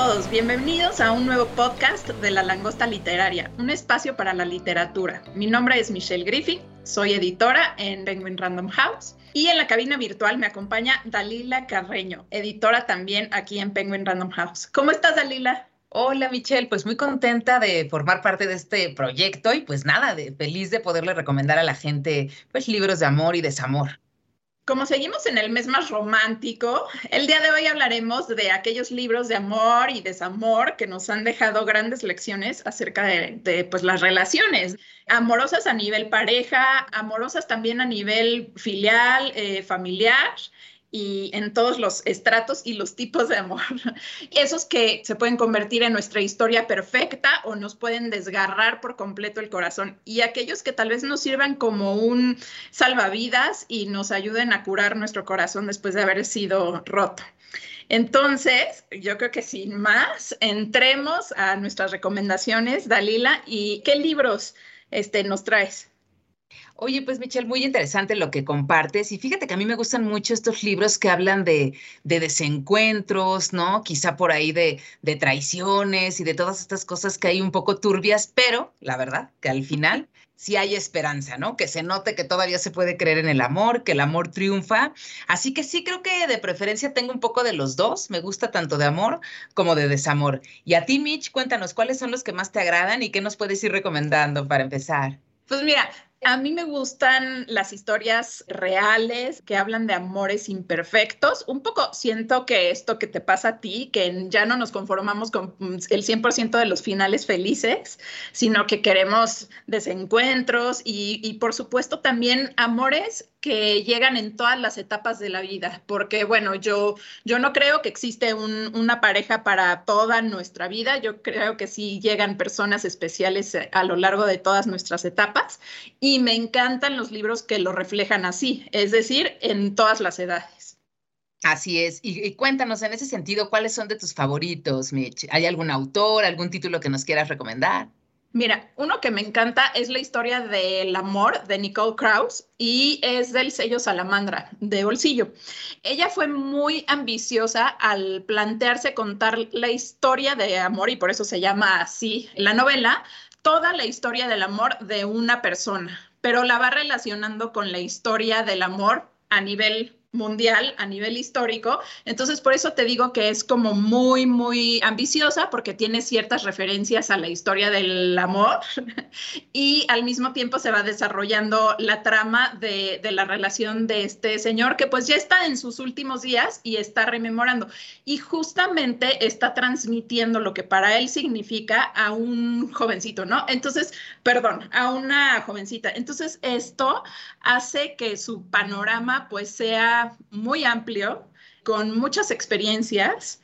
Todos, bienvenidos a un nuevo podcast de La Langosta Literaria, un espacio para la literatura. Mi nombre es Michelle Griffin, soy editora en Penguin Random House y en la cabina virtual me acompaña Dalila Carreño, editora también aquí en Penguin Random House. ¿Cómo estás, Dalila? Hola Michelle, pues muy contenta de formar parte de este proyecto y pues nada, de, feliz de poderle recomendar a la gente pues libros de amor y desamor. Como seguimos en el mes más romántico, el día de hoy hablaremos de aquellos libros de amor y desamor que nos han dejado grandes lecciones acerca de, pues, las relaciones amorosas a nivel pareja, amorosas también a nivel filial, eh, familiar y en todos los estratos y los tipos de amor. Esos que se pueden convertir en nuestra historia perfecta o nos pueden desgarrar por completo el corazón. Y aquellos que tal vez nos sirvan como un salvavidas y nos ayuden a curar nuestro corazón después de haber sido roto. Entonces, yo creo que sin más, entremos a nuestras recomendaciones, Dalila, y qué libros este, nos traes. Oye, pues Michelle, muy interesante lo que compartes. Y fíjate que a mí me gustan mucho estos libros que hablan de, desencuentros, ¿no? Quizá por ahí de, traiciones y de todas estas cosas que hay un poco turbias, pero la verdad que al final sí hay esperanza, ¿no? Que se note que todavía se puede creer en el amor, que el amor triunfa. Así que sí creo que de preferencia tengo un poco de los dos. Me gusta tanto de amor como de desamor. Y a ti, Mitch, cuéntanos cuáles son los que más te agradan y qué nos puedes ir recomendando para empezar. Pues mira, a mí me gustan las historias reales que hablan de amores imperfectos. Un poco siento que esto que te pasa a ti, que ya no nos conformamos con el 100% de los finales felices, sino que queremos desencuentros y, y por supuesto también amores que llegan en todas las etapas de la vida, porque bueno, yo, yo no creo que existe una pareja para toda nuestra vida, yo creo que sí llegan personas especiales eh, a lo largo de todas nuestras etapas. y me encantan los libros que lo reflejan así, es decir, en todas las edades. Así es. Y, y, cuéntanos en ese sentido, ¿cuáles son de tus favoritos, Mitch? ¿Hay algún autor, algún título que nos quieras recomendar? Mira, uno que me encanta es la historia del amor de Nicole Krauss y es del sello Salamandra de Bolsillo. Ella fue muy ambiciosa al plantearse contar la historia de amor y por eso se llama así la novela, toda la historia del amor de una persona, pero la va relacionando con la historia del amor a nivel mundial a nivel histórico. Entonces, por eso te digo que es como muy, muy ambiciosa porque tiene ciertas referencias a la historia del amor y al mismo tiempo se va desarrollando la trama de, de, la relación de este señor que pues ya está en sus últimos días y está rememorando. Y justamente está transmitiendo lo que para él significa a un jovencito, ¿no? Entonces, perdón, a una jovencita. Entonces, esto hace que su panorama pues sea muy amplio, con muchas experiencias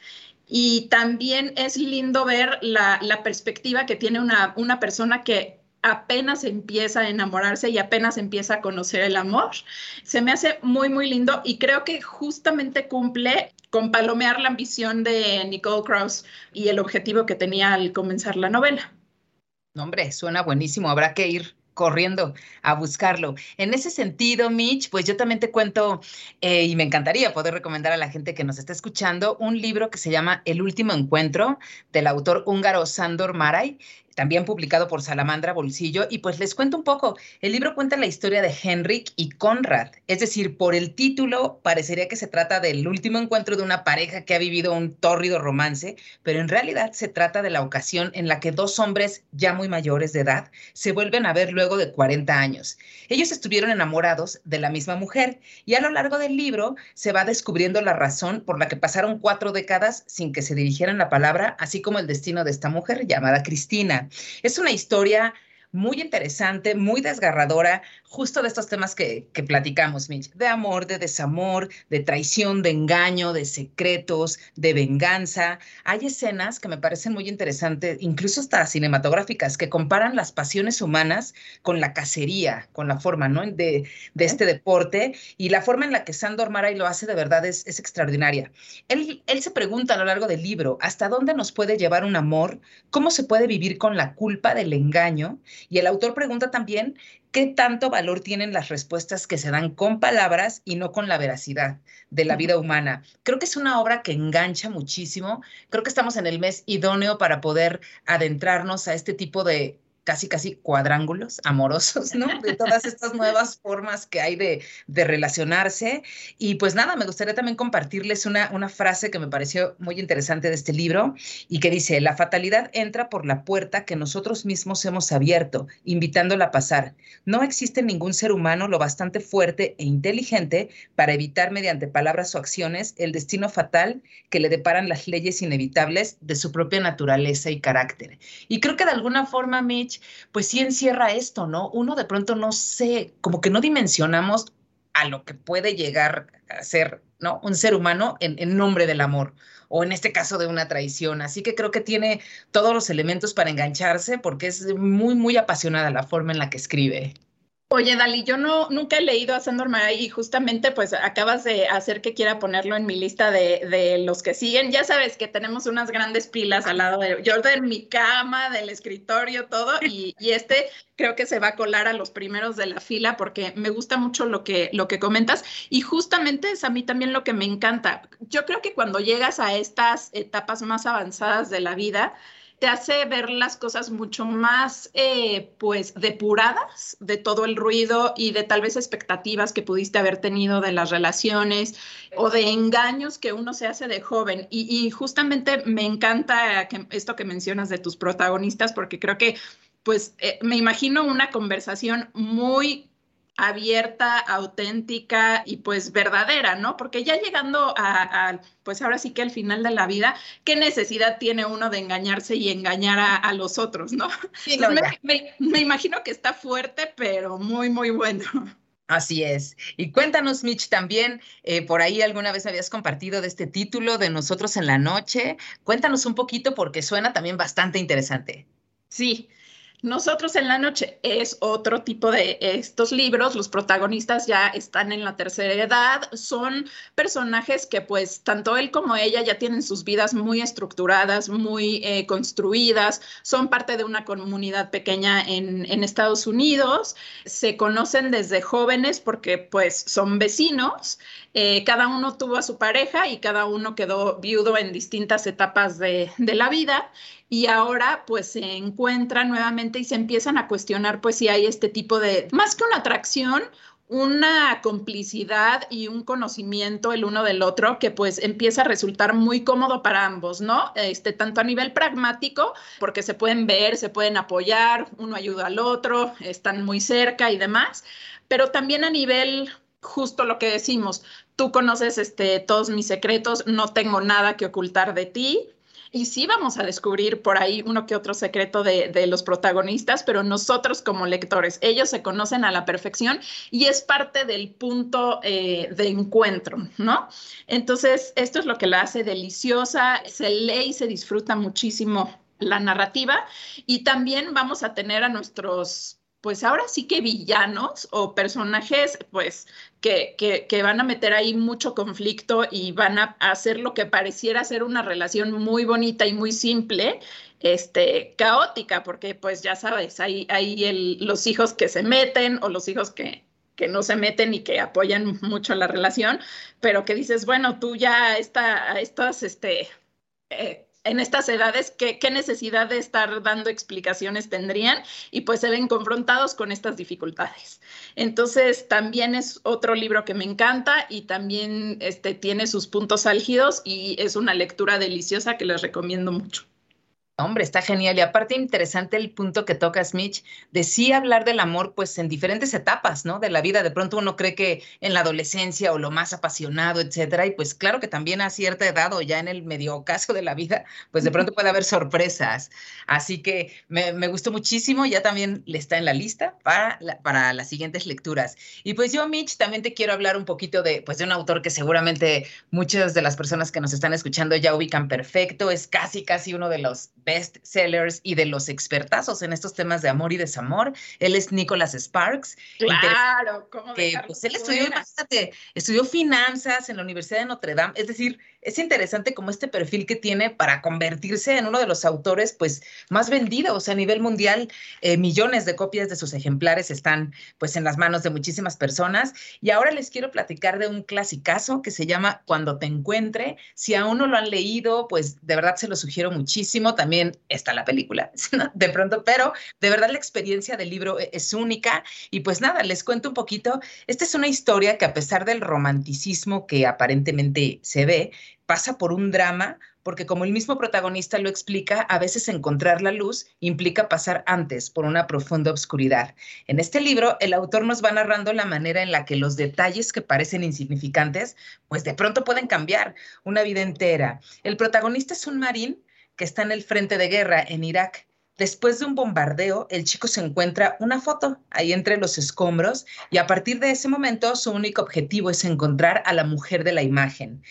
y también es lindo ver la, perspectiva que tiene una, una persona que apenas empieza a enamorarse y apenas empieza a conocer el amor. Se me hace muy, muy lindo y creo que justamente cumple con palomear la ambición de Nicole Krauss y el objetivo que tenía al comenzar la novela. No, hombre, suena buenísimo, habrá que ir corriendo a buscarlo. En ese sentido, Mitch, pues yo también te cuento eh, y me encantaría poder recomendar a la gente que nos está escuchando un libro que se llama El último encuentro del autor húngaro Sandor Maray también publicado por Salamandra Bolsillo. Y pues les cuento un poco, el libro cuenta la historia de Henrik y Conrad, es decir, por el título parecería que se trata del último encuentro de una pareja que ha vivido un tórrido romance, pero en realidad se trata de la ocasión en la que dos hombres ya muy mayores de edad se vuelven a ver luego de 40 años. Ellos estuvieron enamorados de la misma mujer y a lo largo del libro se va descubriendo la razón por la que pasaron cuatro décadas sin que se dirigieran la palabra, así como el destino de esta mujer llamada Cristina. Es una historia muy interesante, muy desgarradora, justo de estos temas que, que platicamos, Mitch, de amor, de desamor, de traición, de engaño, de secretos, de venganza. Hay escenas que me parecen muy interesantes, incluso hasta cinematográficas, que comparan las pasiones humanas con la cacería, con la forma ¿no? de, de este deporte y la forma en la que Sandor Maray lo hace de verdad es, es extraordinaria. Él, él se pregunta a lo largo del libro, ¿hasta dónde nos puede llevar un amor? ¿Cómo se puede vivir con la culpa del engaño? Y el autor pregunta también qué tanto valor tienen las respuestas que se dan con palabras y no con la veracidad de la vida humana. Creo que es una obra que engancha muchísimo. Creo que estamos en el mes idóneo para poder adentrarnos a este tipo de casi, casi cuadrángulos amorosos, ¿no? De todas estas nuevas formas que hay de, de, relacionarse. Y pues nada, me gustaría también compartirles una, una frase que me pareció muy interesante de este libro y que dice, la fatalidad entra por la puerta que nosotros mismos hemos abierto, invitándola a pasar. No existe ningún ser humano lo bastante fuerte e inteligente para evitar mediante palabras o acciones el destino fatal que le deparan las leyes inevitables de su propia naturaleza y carácter. Y creo que de alguna forma, Mitch, pues sí encierra esto, ¿no? Uno de pronto no sé, como que no dimensionamos a lo que puede llegar a ser, ¿no? Un ser humano en, en nombre del amor o en este caso de una traición. Así que creo que tiene todos los elementos para engancharse porque es muy, muy apasionada la forma en la que escribe. Oye, Dali, yo no, nunca he leído a Sandor Maray y justamente pues acabas de hacer que quiera ponerlo en mi lista de, de, los que siguen. Ya sabes que tenemos unas grandes pilas al lado de yo mi cama, del escritorio, todo, y, y, este creo que se va a colar a los primeros de la fila porque me gusta mucho lo que, lo que comentas y justamente es a mí también lo que me encanta. Yo creo que cuando llegas a estas etapas más avanzadas de la vida, te hace ver las cosas mucho más, eh, pues, depuradas de todo el ruido y de tal vez expectativas que pudiste haber tenido de las relaciones o de engaños que uno se hace de joven. Y, justamente me encanta esto que mencionas de tus protagonistas, porque creo que, pues, eh, me imagino una conversación muy abierta, auténtica y pues verdadera, ¿no? Porque ya llegando a, a, pues ahora sí que al final de la vida, ¿qué necesidad tiene uno de engañarse y engañar a, a los otros, ¿no? Sí, no me, me, me, imagino que está fuerte, pero muy, muy bueno. Así es. Y cuéntanos, Mitch, también, eh, por ahí alguna vez habías compartido de este título de Nosotros en la Noche. Cuéntanos un poquito porque suena también bastante interesante. Sí, nosotros en la noche es otro tipo de estos libros, los protagonistas ya están en la tercera edad, son personajes que pues tanto él como ella ya tienen sus vidas muy estructuradas, muy eh, construidas, son parte de una comunidad pequeña en, Estados Unidos, se conocen desde jóvenes porque pues son vecinos, eh, cada uno tuvo a su pareja y cada uno quedó viudo en distintas etapas de la vida y ahora pues se encuentran nuevamente y se empiezan a cuestionar pues si hay este tipo de, más que una atracción, una complicidad y un conocimiento el uno del otro que pues empieza a resultar muy cómodo para ambos, ¿no? Este, tanto a nivel pragmático, porque se pueden ver, se pueden apoyar, uno ayuda al otro, están muy cerca y demás, pero también a nivel justo lo que decimos, tú conoces este, todos mis secretos, no tengo nada que ocultar de ti, y sí vamos a descubrir por ahí uno que otro secreto de, de, los protagonistas, pero nosotros como lectores, ellos se conocen a la perfección y es parte del punto eh, de encuentro, ¿no? Entonces, esto es lo que la hace deliciosa, se lee y se disfruta muchísimo la narrativa y también vamos a tener a nuestros pues ahora sí que villanos o personajes, pues, que, que, van a meter ahí mucho conflicto y van a hacer lo que pareciera ser una relación muy bonita y muy simple, este, caótica, porque pues ya sabes, hay, hay el, los hijos que se meten o los hijos que, que no se meten y que apoyan mucho la relación, pero que dices, bueno, tú ya está, estas, este, eh, en estas edades, ¿qué, ¿qué, necesidad de estar dando explicaciones tendrían? Y pues se ven confrontados con estas dificultades. Entonces, también es otro libro que me encanta y también este, tiene sus puntos álgidos y es una lectura deliciosa que les recomiendo mucho. Hombre, está genial. Y aparte interesante el punto que toca Smith de sí hablar del amor, pues en diferentes etapas, ¿no? De la vida. De pronto uno cree que en la adolescencia o lo más apasionado, etcétera. Y pues claro que también a cierta edad o ya en el medio caso de la vida, pues de pronto puede haber sorpresas. Así que me, gustó muchísimo. Ya también le está en la lista para, para las siguientes lecturas. Y pues yo, Mitch, también te quiero hablar un poquito de, pues de un autor que seguramente muchas de las personas que nos están escuchando ya ubican perfecto. Es casi, casi uno de los best sellers y de los expertazos en estos temas de amor y desamor. Él es Nicholas Sparks. Claro, ¿cómo que, pues él estudió, imagínate, estudió finanzas en la Universidad de Notre Dame, es decir, es interesante como este perfil que tiene para convertirse en uno de los autores pues más vendidos a nivel mundial. Eh, millones de copias de sus ejemplares están pues en las manos de muchísimas personas. Y ahora les quiero platicar de un clasicazo que se llama Cuando te encuentre. Si aún no lo han leído, pues de verdad se lo sugiero muchísimo. También está la película, de pronto, pero de verdad la experiencia del libro e-, es única. Y pues nada, les cuento un poquito. Esta es una historia que a pesar del romanticismo que aparentemente se ve, pasa por un drama, porque como el mismo protagonista lo explica, a veces encontrar la luz implica pasar antes por una profunda oscuridad. En este libro, el autor nos va narrando la manera en la que los detalles que parecen insignificantes, pues de pronto pueden cambiar una vida entera. El protagonista es un marín que está en el frente de guerra en Irak. Después de un bombardeo, el chico se encuentra una foto ahí entre los escombros y a partir de ese momento su único objetivo es encontrar a la mujer de la imagen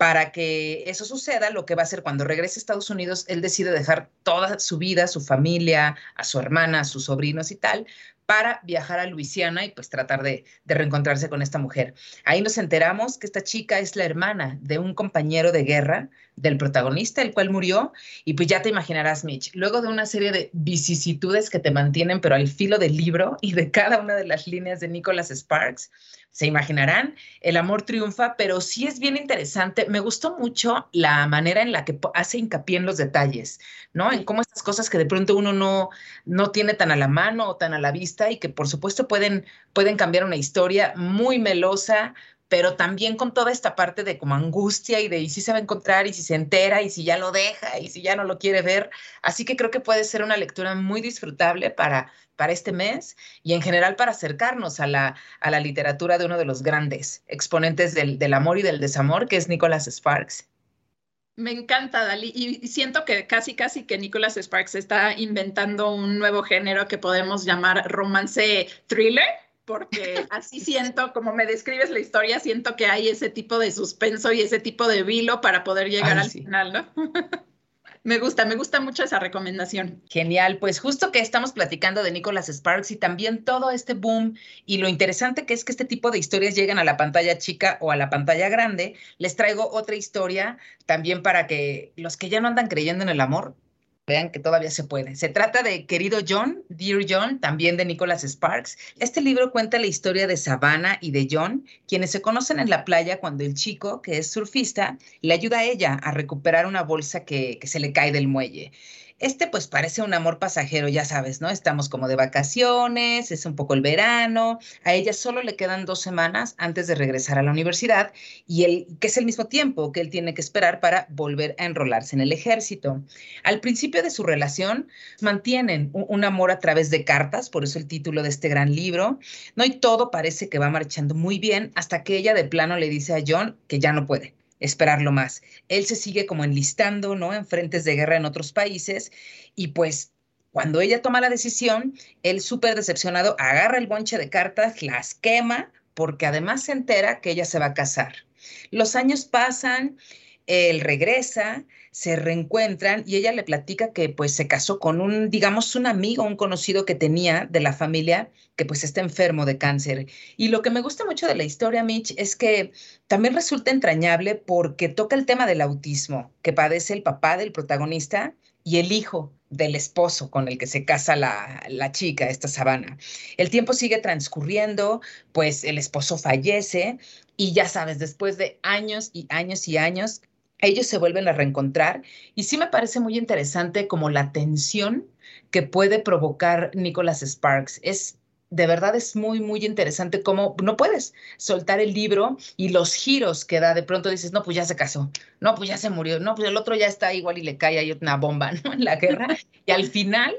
para que eso suceda, lo que va a hacer cuando regrese a Estados Unidos, él decide dejar toda su vida, su familia, a su hermana, a sus sobrinos y tal, para viajar a Luisiana y pues tratar de, de, reencontrarse con esta mujer. Ahí nos enteramos que esta chica es la hermana de un compañero de guerra del protagonista, el cual murió, y pues ya te imaginarás, Mitch, luego de una serie de vicisitudes que te mantienen, pero al filo del libro y de cada una de las líneas de Nicholas Sparks, se imaginarán, el amor triunfa, pero sí es bien interesante. Me gustó mucho la manera en la que hace hincapié en los detalles, ¿no? En cómo estas cosas que de pronto uno no, no tiene tan a la mano o tan a la vista y que por supuesto pueden, pueden cambiar una historia muy melosa, pero también con toda esta parte de como angustia y de y si se va a encontrar y si se entera y si ya lo deja y si ya no lo quiere ver. Así que creo que puede ser una lectura muy disfrutable para, para este mes y en general para acercarnos a la, a la literatura de uno de los grandes exponentes del, del amor y del desamor, que es Nicholas Sparks. Me encanta, Dali, y siento que casi, casi que Nicholas Sparks está inventando un nuevo género que podemos llamar romance thriller porque así siento, como me describes la historia, siento que hay ese tipo de suspenso y ese tipo de vilo para poder llegar al final, ¿no? me gusta, me gusta mucho esa recomendación. Genial, pues justo que estamos platicando de Nicholas Sparks y también todo este boom y lo interesante que es que este tipo de historias llegan a la pantalla chica o a la pantalla grande, les traigo otra historia también para que los que ya no andan creyendo en el amor vean que todavía se puede. Se trata de Querido John, Dear John, también de Nicholas Sparks. Este libro cuenta la historia de Savannah y de John, quienes se conocen en la playa cuando el chico, que es surfista, le ayuda a ella a recuperar una bolsa que, que se le cae del muelle. Este pues parece un amor pasajero, ya sabes, ¿no? Estamos como de vacaciones, es un poco el verano, a ella solo le quedan dos semanas antes de regresar a la universidad y él, que es el mismo tiempo que él tiene que esperar para volver a enrolarse en el ejército. Al principio de su relación mantienen un, un amor a través de cartas, por eso el título de este gran libro, ¿no? Y todo parece que va marchando muy bien hasta que ella de plano le dice a John que ya no puede esperarlo más. Él se sigue como enlistando, ¿no? En frentes de guerra en otros países y pues cuando ella toma la decisión, él súper decepcionado agarra el bonche de cartas, las quema porque además se entera que ella se va a casar. Los años pasan, él regresa, se reencuentran y ella le platica que pues se casó con un, digamos, un amigo, un conocido que tenía de la familia que pues está enfermo de cáncer. Y lo que me gusta mucho de la historia, Mitch, es que también resulta entrañable porque toca el tema del autismo que padece el papá del protagonista y el hijo del esposo con el que se casa la, la, chica, esta sabana. El tiempo sigue transcurriendo, pues el esposo fallece y ya sabes, después de años y años y años, ellos se vuelven a reencontrar y sí me parece muy interesante como la tensión que puede provocar Nicholas Sparks. Es de verdad es muy, muy interesante cómo no puedes soltar el libro y los giros que da. De pronto dices, no, pues ya se casó, no, pues ya se murió, no, pues el otro ya está igual y le cae ahí una bomba, ¿no? En la guerra. y al final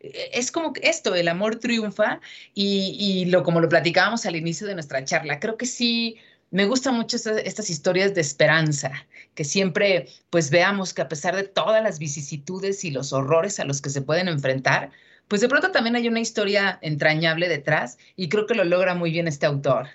eh, es como esto, el amor triunfa y, y, lo como lo platicábamos al inicio de nuestra charla. Creo que sí me gustan mucho estas, historias de esperanza, que siempre pues veamos que a pesar de todas las vicisitudes y los horrores a los que se pueden enfrentar, pues de pronto también hay una historia entrañable detrás y creo que lo logra muy bien este autor.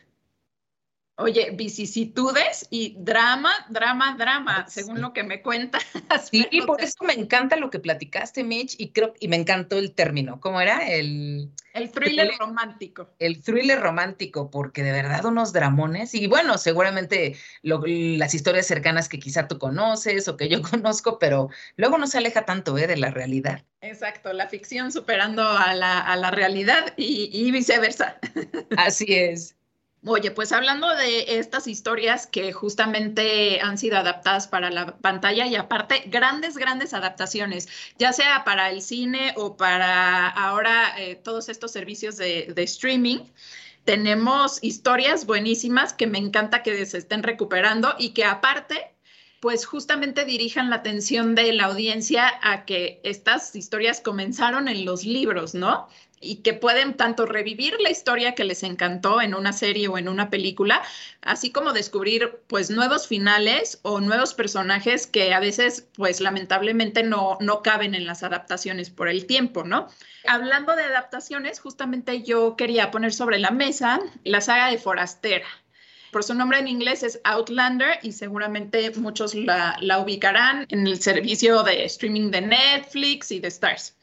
Oye, vicisitudes y drama, drama, drama, según lo que me cuentas. Sí, y por eso me encanta lo que platicaste, Mitch, y creo y me encantó el término. ¿Cómo era? El, el thriller romántico. El thriller romántico, porque de verdad unos dramones, y bueno, seguramente las historias cercanas que quizá tú conoces o que yo conozco, pero luego no se aleja tanto ¿eh? de la realidad. Exacto, la ficción superando a la, a la realidad y, y viceversa. Así es. Oye, pues hablando de estas historias que justamente han sido adaptadas para la pantalla y aparte grandes, grandes adaptaciones, ya sea para el cine o para ahora eh, todos estos servicios de, de streaming tenemos historias buenísimas que me encanta que se estén recuperando y que aparte pues justamente dirijan la atención de la audiencia a que estas historias comenzaron en los libros, ¿no? Y que pueden tanto revivir la historia que les encantó en una serie o en una película, así como descubrir pues nuevos finales o nuevos personajes que a veces pues lamentablemente no, no caben en las adaptaciones por el tiempo, ¿no? Hablando de adaptaciones, justamente yo quería poner sobre la mesa la saga de Forastera. Por su nombre en inglés es Outlander y seguramente muchos la, ubicarán en el servicio de streaming de Netflix y de Stars.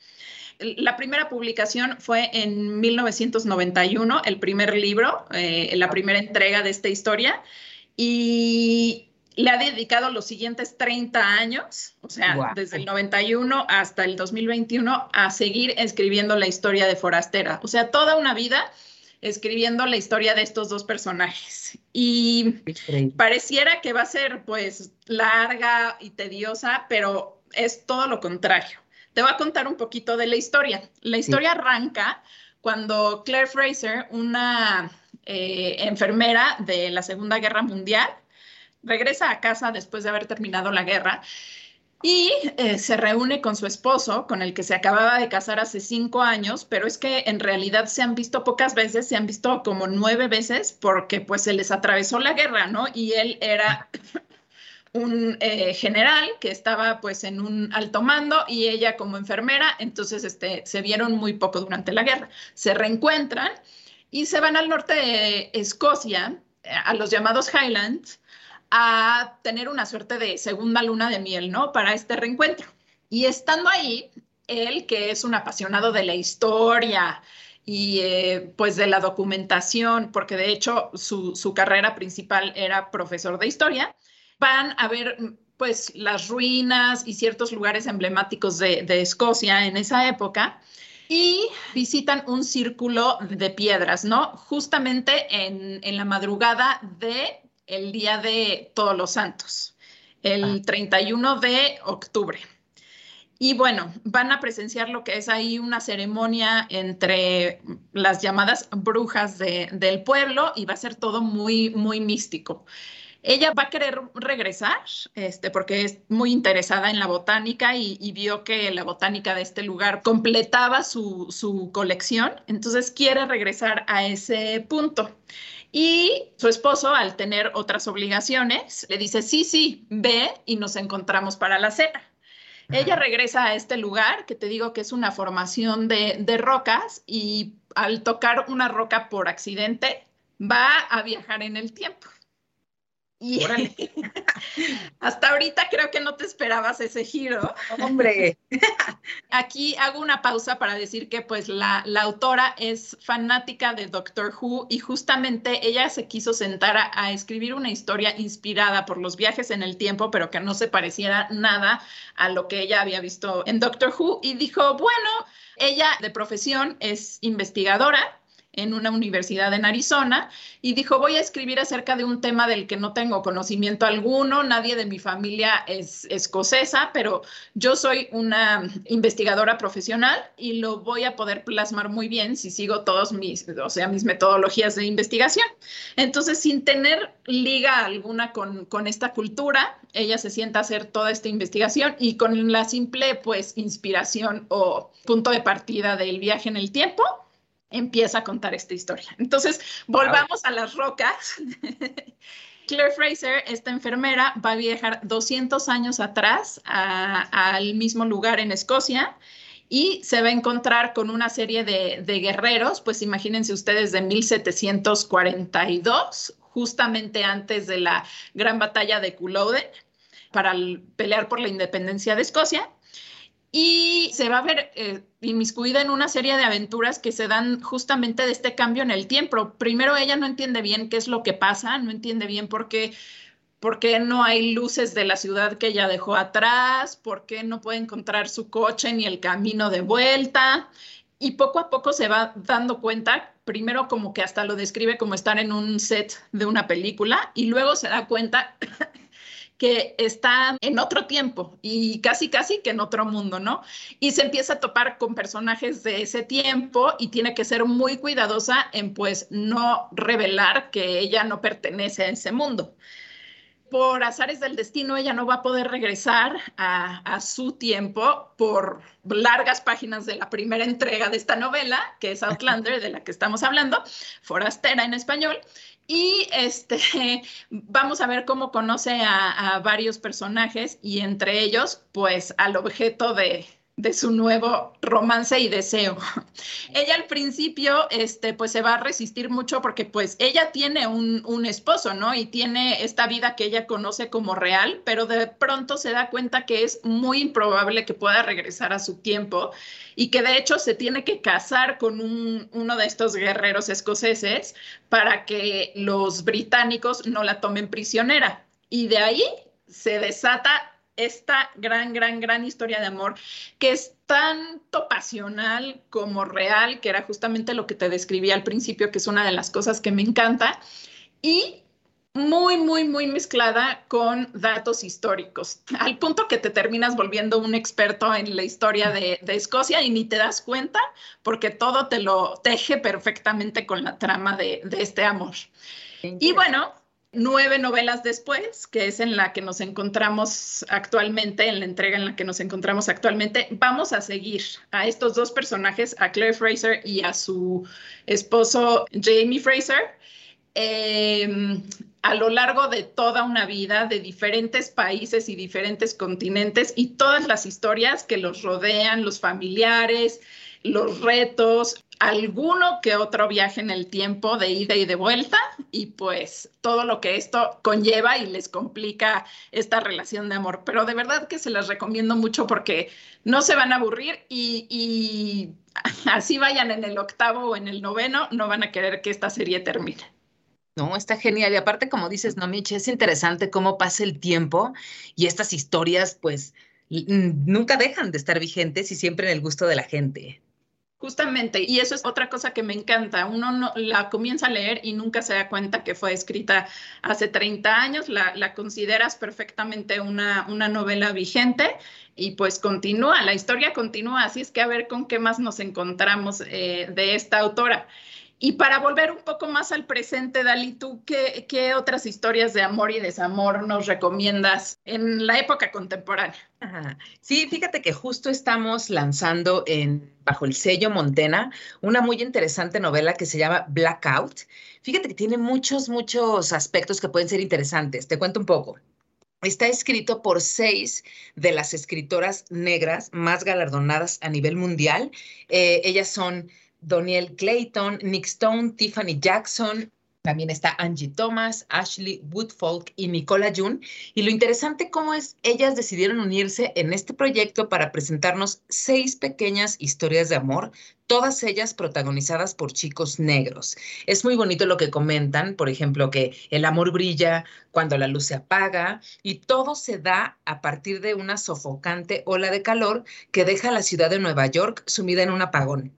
La primera publicación fue en 1991, el primer libro, eh, la primera entrega de esta historia, y le ha dedicado los siguientes 30 años, o sea, desde el 91 hasta el 2021, a seguir escribiendo la historia de Forastera. O sea, toda una vida escribiendo la historia de estos dos personajes. Y pareciera que va a ser pues larga y tediosa, pero es todo lo contrario. Te voy a contar un poquito de la historia. La historia arranca cuando Claire Fraser, una eh, enfermera de la Segunda Guerra Mundial, regresa a casa después de haber terminado la guerra y eh, se reúne con su esposo, con el que se acababa de casar hace cinco años, pero es que en realidad se han visto pocas veces, se han visto como nueve veces porque pues se les atravesó la guerra, ¿no? Y él era un eh, general que estaba pues en un alto mando y ella como enfermera, entonces este, se vieron muy poco durante la guerra. Se reencuentran y se van al norte de Escocia, eh, a los llamados Highlands, a tener una suerte de segunda luna de miel, ¿no? Para este reencuentro. Y estando ahí, él, que es un apasionado de la historia y eh, pues de la documentación, porque de hecho su, carrera principal era profesor de historia, van a ver pues las ruinas y ciertos lugares emblemáticos de, Escocia en esa época y visitan un círculo de piedras, ¿no? Justamente en, en la madrugada de el día de Todos los Santos, el 31 ah. de octubre. Y bueno, van a presenciar lo que es ahí una ceremonia entre las llamadas brujas del pueblo y va a ser todo muy, muy místico. Ella va a querer regresar, este, porque es muy interesada en la botánica y, vio que la botánica de este lugar completaba su, su colección, entonces quiere regresar a ese punto. Y su esposo, al tener otras obligaciones, le dice, sí, sí, ve y nos encontramos para la cena. Ella regresa a este lugar, que te digo que es una formación de, de rocas, y al tocar una roca por accidente, va a viajar en el tiempo. Y hasta ahorita creo que no te esperabas ese giro. Hombre. Aquí hago una pausa para decir que pues la, la, autora es fanática de Doctor Who y justamente ella se quiso sentar a, a, escribir una historia inspirada por los viajes en el tiempo, pero que no se pareciera nada a lo que ella había visto en Doctor Who y dijo, bueno, ella de profesión es investigadora en una universidad en Arizona y dijo, voy a escribir acerca de un tema del que no tengo conocimiento alguno, nadie de mi familia es escocesa, pero yo soy una investigadora profesional y lo voy a poder plasmar muy bien si sigo todos mis, o sea, mis metodologías de investigación. Entonces, sin tener liga alguna con, con esta cultura, ella se sienta a hacer toda esta investigación y con la simple, pues, inspiración o punto de partida del viaje en el tiempo, empieza a contar esta historia. Entonces, volvamos a las rocas. Claire Fraser, esta enfermera, va a viajar 200 años atrás al mismo lugar en Escocia y se va a encontrar con una serie de, de guerreros, pues imagínense ustedes de 1742, justamente antes de la gran batalla de Culloden, para pelear por la independencia de Escocia y se va a ver eh, inmiscuida en una serie de aventuras que se dan justamente de este cambio en el tiempo. Primero ella no entiende bien qué es lo que pasa, no entiende bien por qué, por qué no hay luces de la ciudad que ella dejó atrás, por qué no puede encontrar su coche ni el camino de vuelta. Y poco a poco se va dando cuenta, primero como que hasta lo describe como estar en un set de una película y luego se da cuenta que está en otro tiempo y casi, casi que en otro mundo, ¿no? Y se empieza a topar con personajes de ese tiempo y tiene que ser muy cuidadosa en pues no revelar que ella no pertenece a ese mundo. Por azares del destino, ella no va a poder regresar a, a su tiempo por largas páginas de la primera entrega de esta novela, que es Outlander, de la que estamos hablando, Forastera en español, y este, vamos a ver cómo conoce a, varios personajes y entre ellos, pues al objeto de, de su nuevo romance y deseo. ella al principio, este, pues se va a resistir mucho porque pues ella tiene un, esposo, ¿no? Y tiene esta vida que ella conoce como real, pero de pronto se da cuenta que es muy improbable que pueda regresar a su tiempo y que de hecho se tiene que casar con un, uno de estos guerreros escoceses para que los británicos no la tomen prisionera. Y de ahí se desata esta gran, gran, gran historia de amor que es tanto pasional como real, que era justamente lo que te describí al principio, que es una de las cosas que me encanta, y muy, muy, muy mezclada con datos históricos, al punto que te terminas volviendo un experto en la historia de, de Escocia y ni te das cuenta porque todo te lo teje perfectamente con la trama de, de este amor. Y bueno, nueve novelas después, que es en la que nos encontramos actualmente, en la entrega en la que nos encontramos actualmente, vamos a seguir a estos dos personajes, a Claire Fraser y a su esposo Jamie Fraser. Eh, a lo largo de toda una vida de diferentes países y diferentes continentes y todas las historias que los rodean, los familiares, los retos, alguno que otro viaje en el tiempo de ida y de vuelta y pues todo lo que esto conlleva y les complica esta relación de amor. Pero de verdad que se las recomiendo mucho porque no se van a aburrir y, así vayan en el octavo o en el noveno, no van a querer que esta serie termine. No, está genial. Y aparte, como dices, no, Miche, es interesante cómo pasa el tiempo y estas historias, pues, nunca dejan de estar vigentes y siempre en el gusto de la gente. Justamente, y eso es otra cosa que me encanta. Uno no, la comienza a leer y nunca se da cuenta que fue escrita hace 30 años, la, la consideras perfectamente una, una, novela vigente y pues continúa, la historia continúa, así es que a ver con qué más nos encontramos eh, de esta autora. Y para volver un poco más al presente, Dali, ¿tú qué, qué, otras historias de amor y desamor nos recomiendas en la época contemporánea? Ajá. Sí, fíjate que justo estamos lanzando en bajo el sello Montena una muy interesante novela que se llama Blackout. Fíjate que tiene muchos, muchos aspectos que pueden ser interesantes. Te cuento un poco. Está escrito por seis de las escritoras negras más galardonadas a nivel mundial. Eh, ellas son Doniel Clayton, Nick Stone, Tiffany Jackson, también está Angie Thomas, Ashley Woodfolk y Nicola June. Y lo interesante cómo es, ellas decidieron unirse en este proyecto para presentarnos seis pequeñas historias de amor, todas ellas protagonizadas por chicos negros. Es muy bonito lo que comentan, por ejemplo, que el amor brilla cuando la luz se apaga y todo se da a partir de una sofocante ola de calor que deja la ciudad de Nueva York sumida en un apagón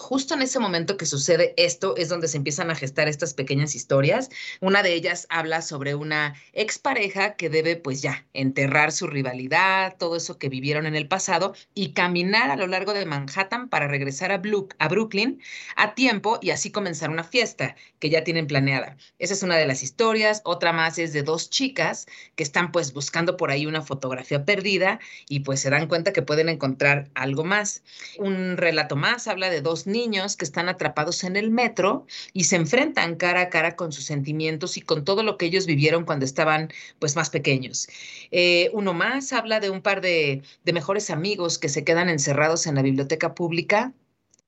justo en ese momento que sucede esto es donde se empiezan a gestar estas pequeñas historias. Una de ellas habla sobre una expareja que debe pues ya enterrar su rivalidad, todo eso que vivieron en el pasado y caminar a lo largo de Manhattan para regresar a, a Brooklyn a tiempo y así comenzar una fiesta que ya tienen planeada. Esa es una de las historias. Otra más es de dos chicas que están pues buscando por ahí una fotografía perdida y pues se dan cuenta que pueden encontrar algo más. Un relato más habla de dos niños que están atrapados en el metro y se enfrentan cara a cara con sus sentimientos y con todo lo que ellos vivieron cuando estaban pues más pequeños. Eh, uno más habla de un par de, de mejores amigos que se quedan encerrados en la biblioteca pública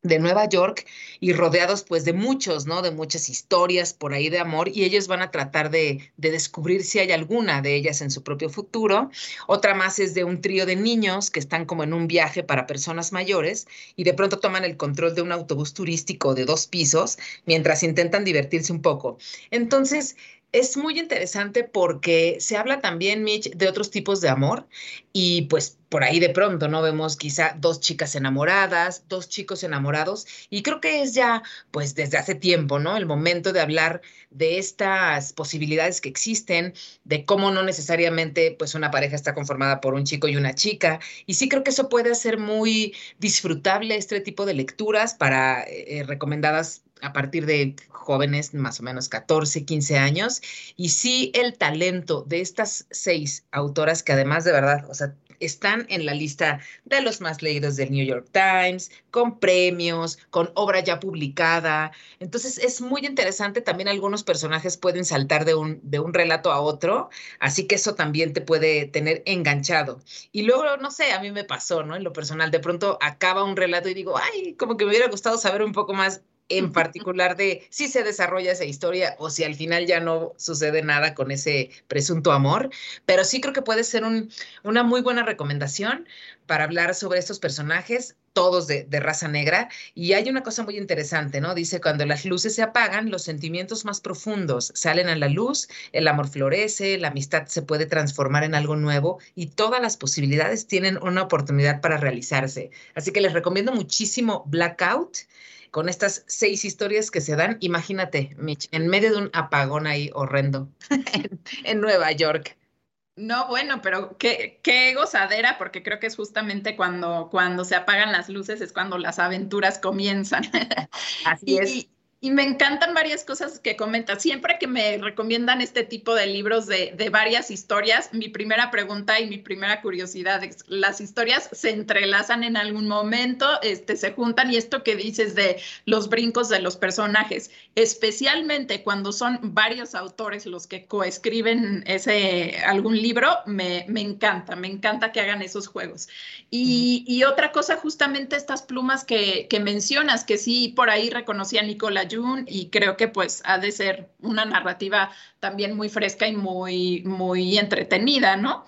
de Nueva York y rodeados pues de muchos, ¿no? De muchas historias por ahí de amor y ellos van a tratar de, de, descubrir si hay alguna de ellas en su propio futuro. Otra más es de un trío de niños que están como en un viaje para personas mayores y de pronto toman el control de un autobús turístico de dos pisos mientras intentan divertirse un poco. Entonces, es muy interesante porque se habla también, Mitch, de otros tipos de amor y pues por ahí de pronto, ¿no? Vemos quizá dos chicas enamoradas, dos chicos enamorados y creo que es ya pues desde hace tiempo, ¿no? El momento de hablar de estas posibilidades que existen, de cómo no necesariamente pues una pareja está conformada por un chico y una chica y sí creo que eso puede ser muy disfrutable este tipo de lecturas para eh, recomendadas a partir de jóvenes, más o menos 14, 15 años, y sí el talento de estas seis autoras que además de verdad, o sea, están en la lista de los más leídos del New York Times, con premios, con obra ya publicada. Entonces es muy interesante, también algunos personajes pueden saltar de un, de un relato a otro, así que eso también te puede tener enganchado. Y luego, no sé, a mí me pasó, ¿no? En lo personal, de pronto acaba un relato y digo, ay, como que me hubiera gustado saber un poco más en particular de si se desarrolla esa historia o si al final ya no sucede nada con ese presunto amor, pero sí creo que puede ser un, una muy buena recomendación para hablar sobre estos personajes, todos de, de, raza negra. Y hay una cosa muy interesante, ¿no? Dice, cuando las luces se apagan, los sentimientos más profundos salen a la luz, el amor florece, la amistad se puede transformar en algo nuevo y todas las posibilidades tienen una oportunidad para realizarse. Así que les recomiendo muchísimo Blackout con estas seis historias que se dan, imagínate, Mitch, en medio de un apagón ahí horrendo en, en Nueva York. No, bueno, pero qué, qué, gozadera, porque creo que es justamente cuando, cuando se apagan las luces, es cuando las aventuras comienzan. Así y, es. Y me encantan varias cosas que comentas. Siempre que me recomiendan este tipo de libros de, de, varias historias, mi primera pregunta y mi primera curiosidad es, ¿las historias se entrelazan en algún momento? Este, ¿Se juntan? Y esto que dices de los brincos de los personajes, especialmente cuando son varios autores los que coescriben ese, algún libro, me, me encanta, me encanta que hagan esos juegos. Y, y otra cosa, justamente estas plumas que, que mencionas, que sí, por ahí reconocí a Nicola Y creo que pues ha de ser una narrativa también muy fresca y muy, muy entretenida, ¿no?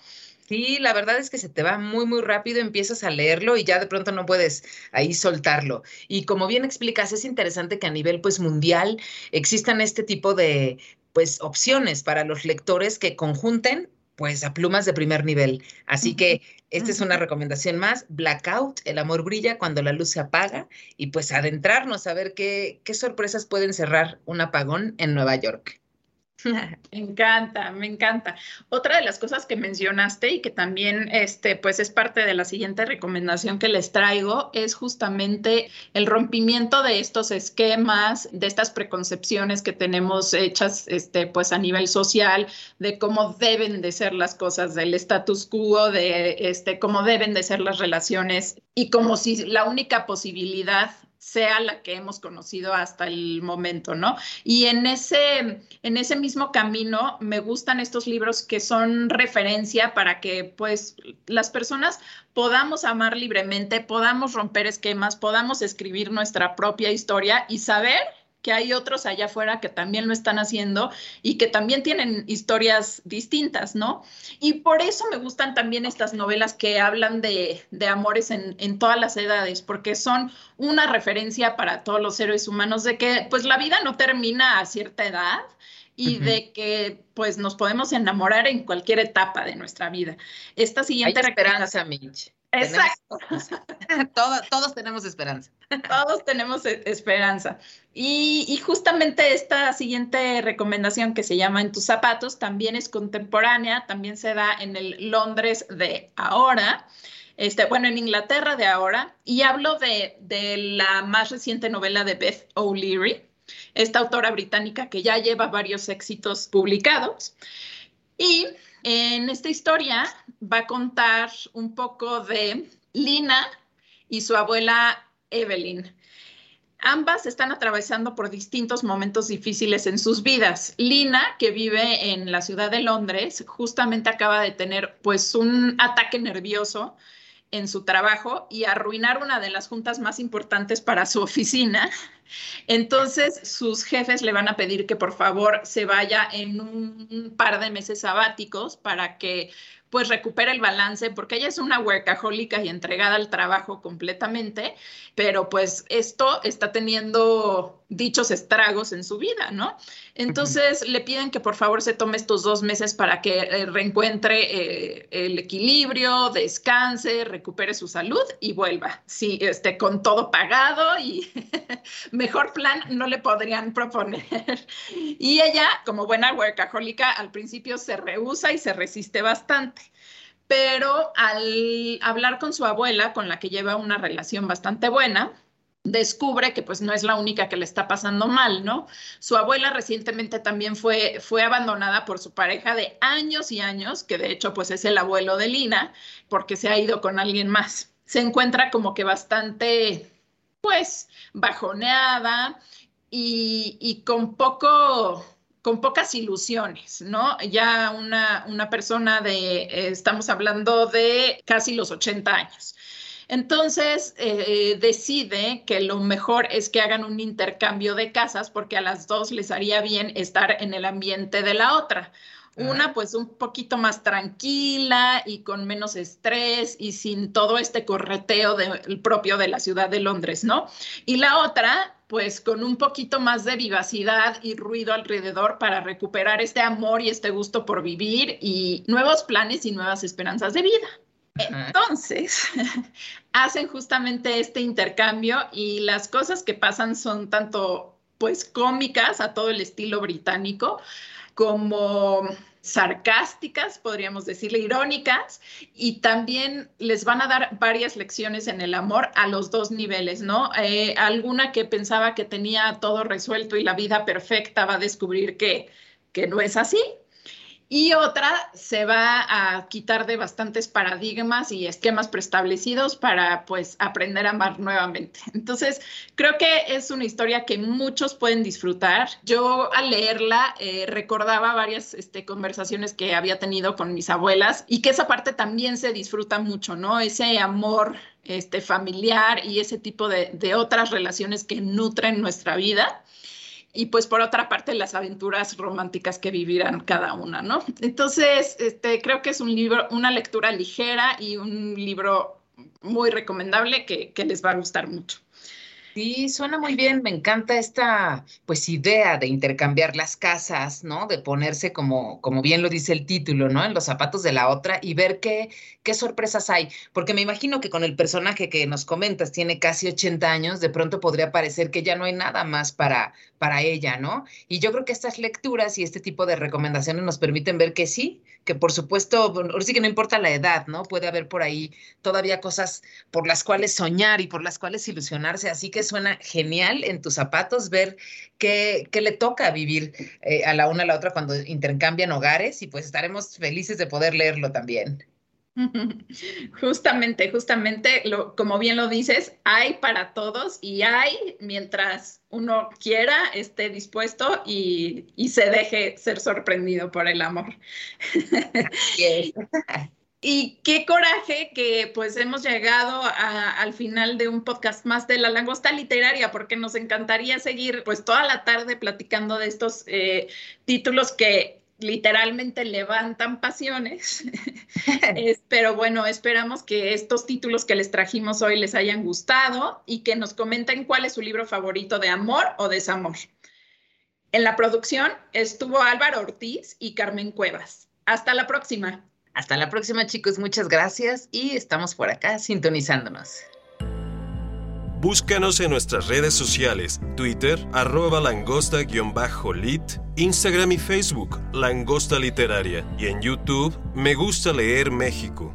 Sí, la verdad es que se te va muy, muy rápido, empiezas a leerlo y ya de pronto no puedes ahí soltarlo. Y como bien explicas, es interesante que a nivel pues mundial existan este tipo de pues opciones para los lectores que conjunten pues a plumas de primer nivel. Así que esta es una recomendación más, Blackout, el amor brilla cuando la luz se apaga y pues adentrarnos a ver qué, qué sorpresas pueden cerrar un apagón en Nueva York. Me encanta, me encanta. Otra de las cosas que mencionaste y que también este, pues es parte de la siguiente recomendación que les traigo es justamente el rompimiento de estos esquemas, de estas preconcepciones que tenemos hechas este, pues a nivel social, de cómo deben de ser las cosas, del status quo, de este, cómo deben de ser las relaciones y como si la única posibilidad sea la que hemos conocido hasta el momento, ¿no? Y en ese, en ese mismo camino me gustan estos libros que son referencia para que pues las personas podamos amar libremente, podamos romper esquemas, podamos escribir nuestra propia historia y saber que hay otros allá afuera que también lo están haciendo y que también tienen historias distintas, ¿no? Y por eso me gustan también estas novelas que hablan de, de amores en, en, todas las edades, porque son una referencia para todos los seres humanos de que pues la vida no termina a cierta edad y uh -huh. de que pues nos podemos enamorar en cualquier etapa de nuestra vida. Esta siguiente hay esperanza, Mitch. Exacto. todos, todos tenemos esperanza. Todos tenemos e, esperanza. Y, y, justamente esta siguiente recomendación que se llama En tus zapatos también es contemporánea, también se da en el Londres de ahora. Este, bueno, en Inglaterra de ahora, y hablo de, de la más reciente novela de Beth O'Leary, esta autora británica que ya lleva varios éxitos publicados. Y en esta historia va a contar un poco de Lina y su abuela Evelyn. Ambas están atravesando por distintos momentos difíciles en sus vidas. Lina, que vive en la ciudad de Londres, justamente acaba de tener pues un ataque nervioso en su trabajo y arruinar una de las juntas más importantes para su oficina. Entonces, sus jefes le van a pedir que por favor se vaya en un par de meses sabáticos para que pues recupera el balance, porque ella es una workahólica y entregada al trabajo completamente, pero pues esto está teniendo dichos estragos en su vida, ¿no? Entonces le piden que por favor se tome estos dos meses para que eh, reencuentre eh, el equilibrio, descanse, recupere su salud y vuelva. Sí, este, con todo pagado y mejor plan no le podrían proponer. y ella, como buena workahólica, al principio se rehúsa y se resiste bastante pero al hablar con su abuela, con la que lleva una relación bastante buena, descubre que pues no es la única que le está pasando mal, ¿no? Su abuela recientemente también fue, fue abandonada por su pareja de años y años, que de hecho pues es el abuelo de Lina, porque se ha ido con alguien más. Se encuentra como que bastante, pues, bajoneada y, y con poco con pocas ilusiones, ¿no? Ya una, una persona de, eh, estamos hablando de casi los 80 años. Entonces eh, decide que lo mejor es que hagan un intercambio de casas porque a las dos les haría bien estar en el ambiente de la otra. Una pues un poquito más tranquila y con menos estrés y sin todo este correteo del propio de la ciudad de Londres, ¿no? Y la otra pues con un poquito más de vivacidad y ruido alrededor para recuperar este amor y este gusto por vivir y nuevos planes y nuevas esperanzas de vida. Entonces, hacen justamente este intercambio y las cosas que pasan son tanto pues cómicas a todo el estilo británico, como sarcásticas, podríamos decirle, irónicas, y también les van a dar varias lecciones en el amor a los dos niveles, ¿no? Eh, alguna que pensaba que tenía todo resuelto y la vida perfecta va a descubrir que, que no es así, y otra se va a quitar de bastantes paradigmas y esquemas preestablecidos para pues aprender a amar nuevamente. Entonces, creo que es una historia que muchos pueden disfrutar. Yo al leerla eh, recordaba varias este, conversaciones que había tenido con mis abuelas y que esa parte también se disfruta mucho, ¿no? Ese amor este, familiar y ese tipo de, de otras relaciones que nutren nuestra vida y pues por otra parte las aventuras románticas que vivirán cada una, ¿no? Entonces, este, creo que es un libro, una lectura ligera y un libro muy recomendable que, que les va a gustar mucho. Sí, suena muy bien. Me encanta esta, pues, idea de intercambiar las casas, ¿no? De ponerse como, como bien lo dice el título, ¿no? En los zapatos de la otra y ver qué, qué sorpresas hay. Porque me imagino que con el personaje que nos comentas tiene casi 80 años, de pronto podría parecer que ya no hay nada más para, para ella, ¿no? Y yo creo que estas lecturas y este tipo de recomendaciones nos permiten ver que sí, que por supuesto, ahora sí que no importa la edad, ¿no? Puede haber por ahí todavía cosas por las cuales soñar y por las cuales ilusionarse. Así que suena genial en tus zapatos ver qué, qué le toca vivir eh, a la una a la otra cuando intercambian hogares y pues estaremos felices de poder leerlo también. Justamente, justamente, lo, como bien lo dices, hay para todos y hay mientras uno quiera, esté dispuesto y, y se deje ser sorprendido por el amor. Y qué coraje que pues hemos llegado a, al final de un podcast más de la langosta literaria, porque nos encantaría seguir pues toda la tarde platicando de estos eh, títulos que literalmente levantan pasiones. pero bueno, esperamos que estos títulos que les trajimos hoy les hayan gustado y que nos comenten cuál es su libro favorito de amor o desamor. En la producción estuvo Álvaro Ortiz y Carmen Cuevas. Hasta la próxima. Hasta la próxima, chicos. Muchas gracias y estamos por acá sintonizándonos. Búscanos en nuestras redes sociales, Twitter, arroba langosta-lit, Instagram y Facebook, Langosta Literaria, y en YouTube, Me Gusta Leer México.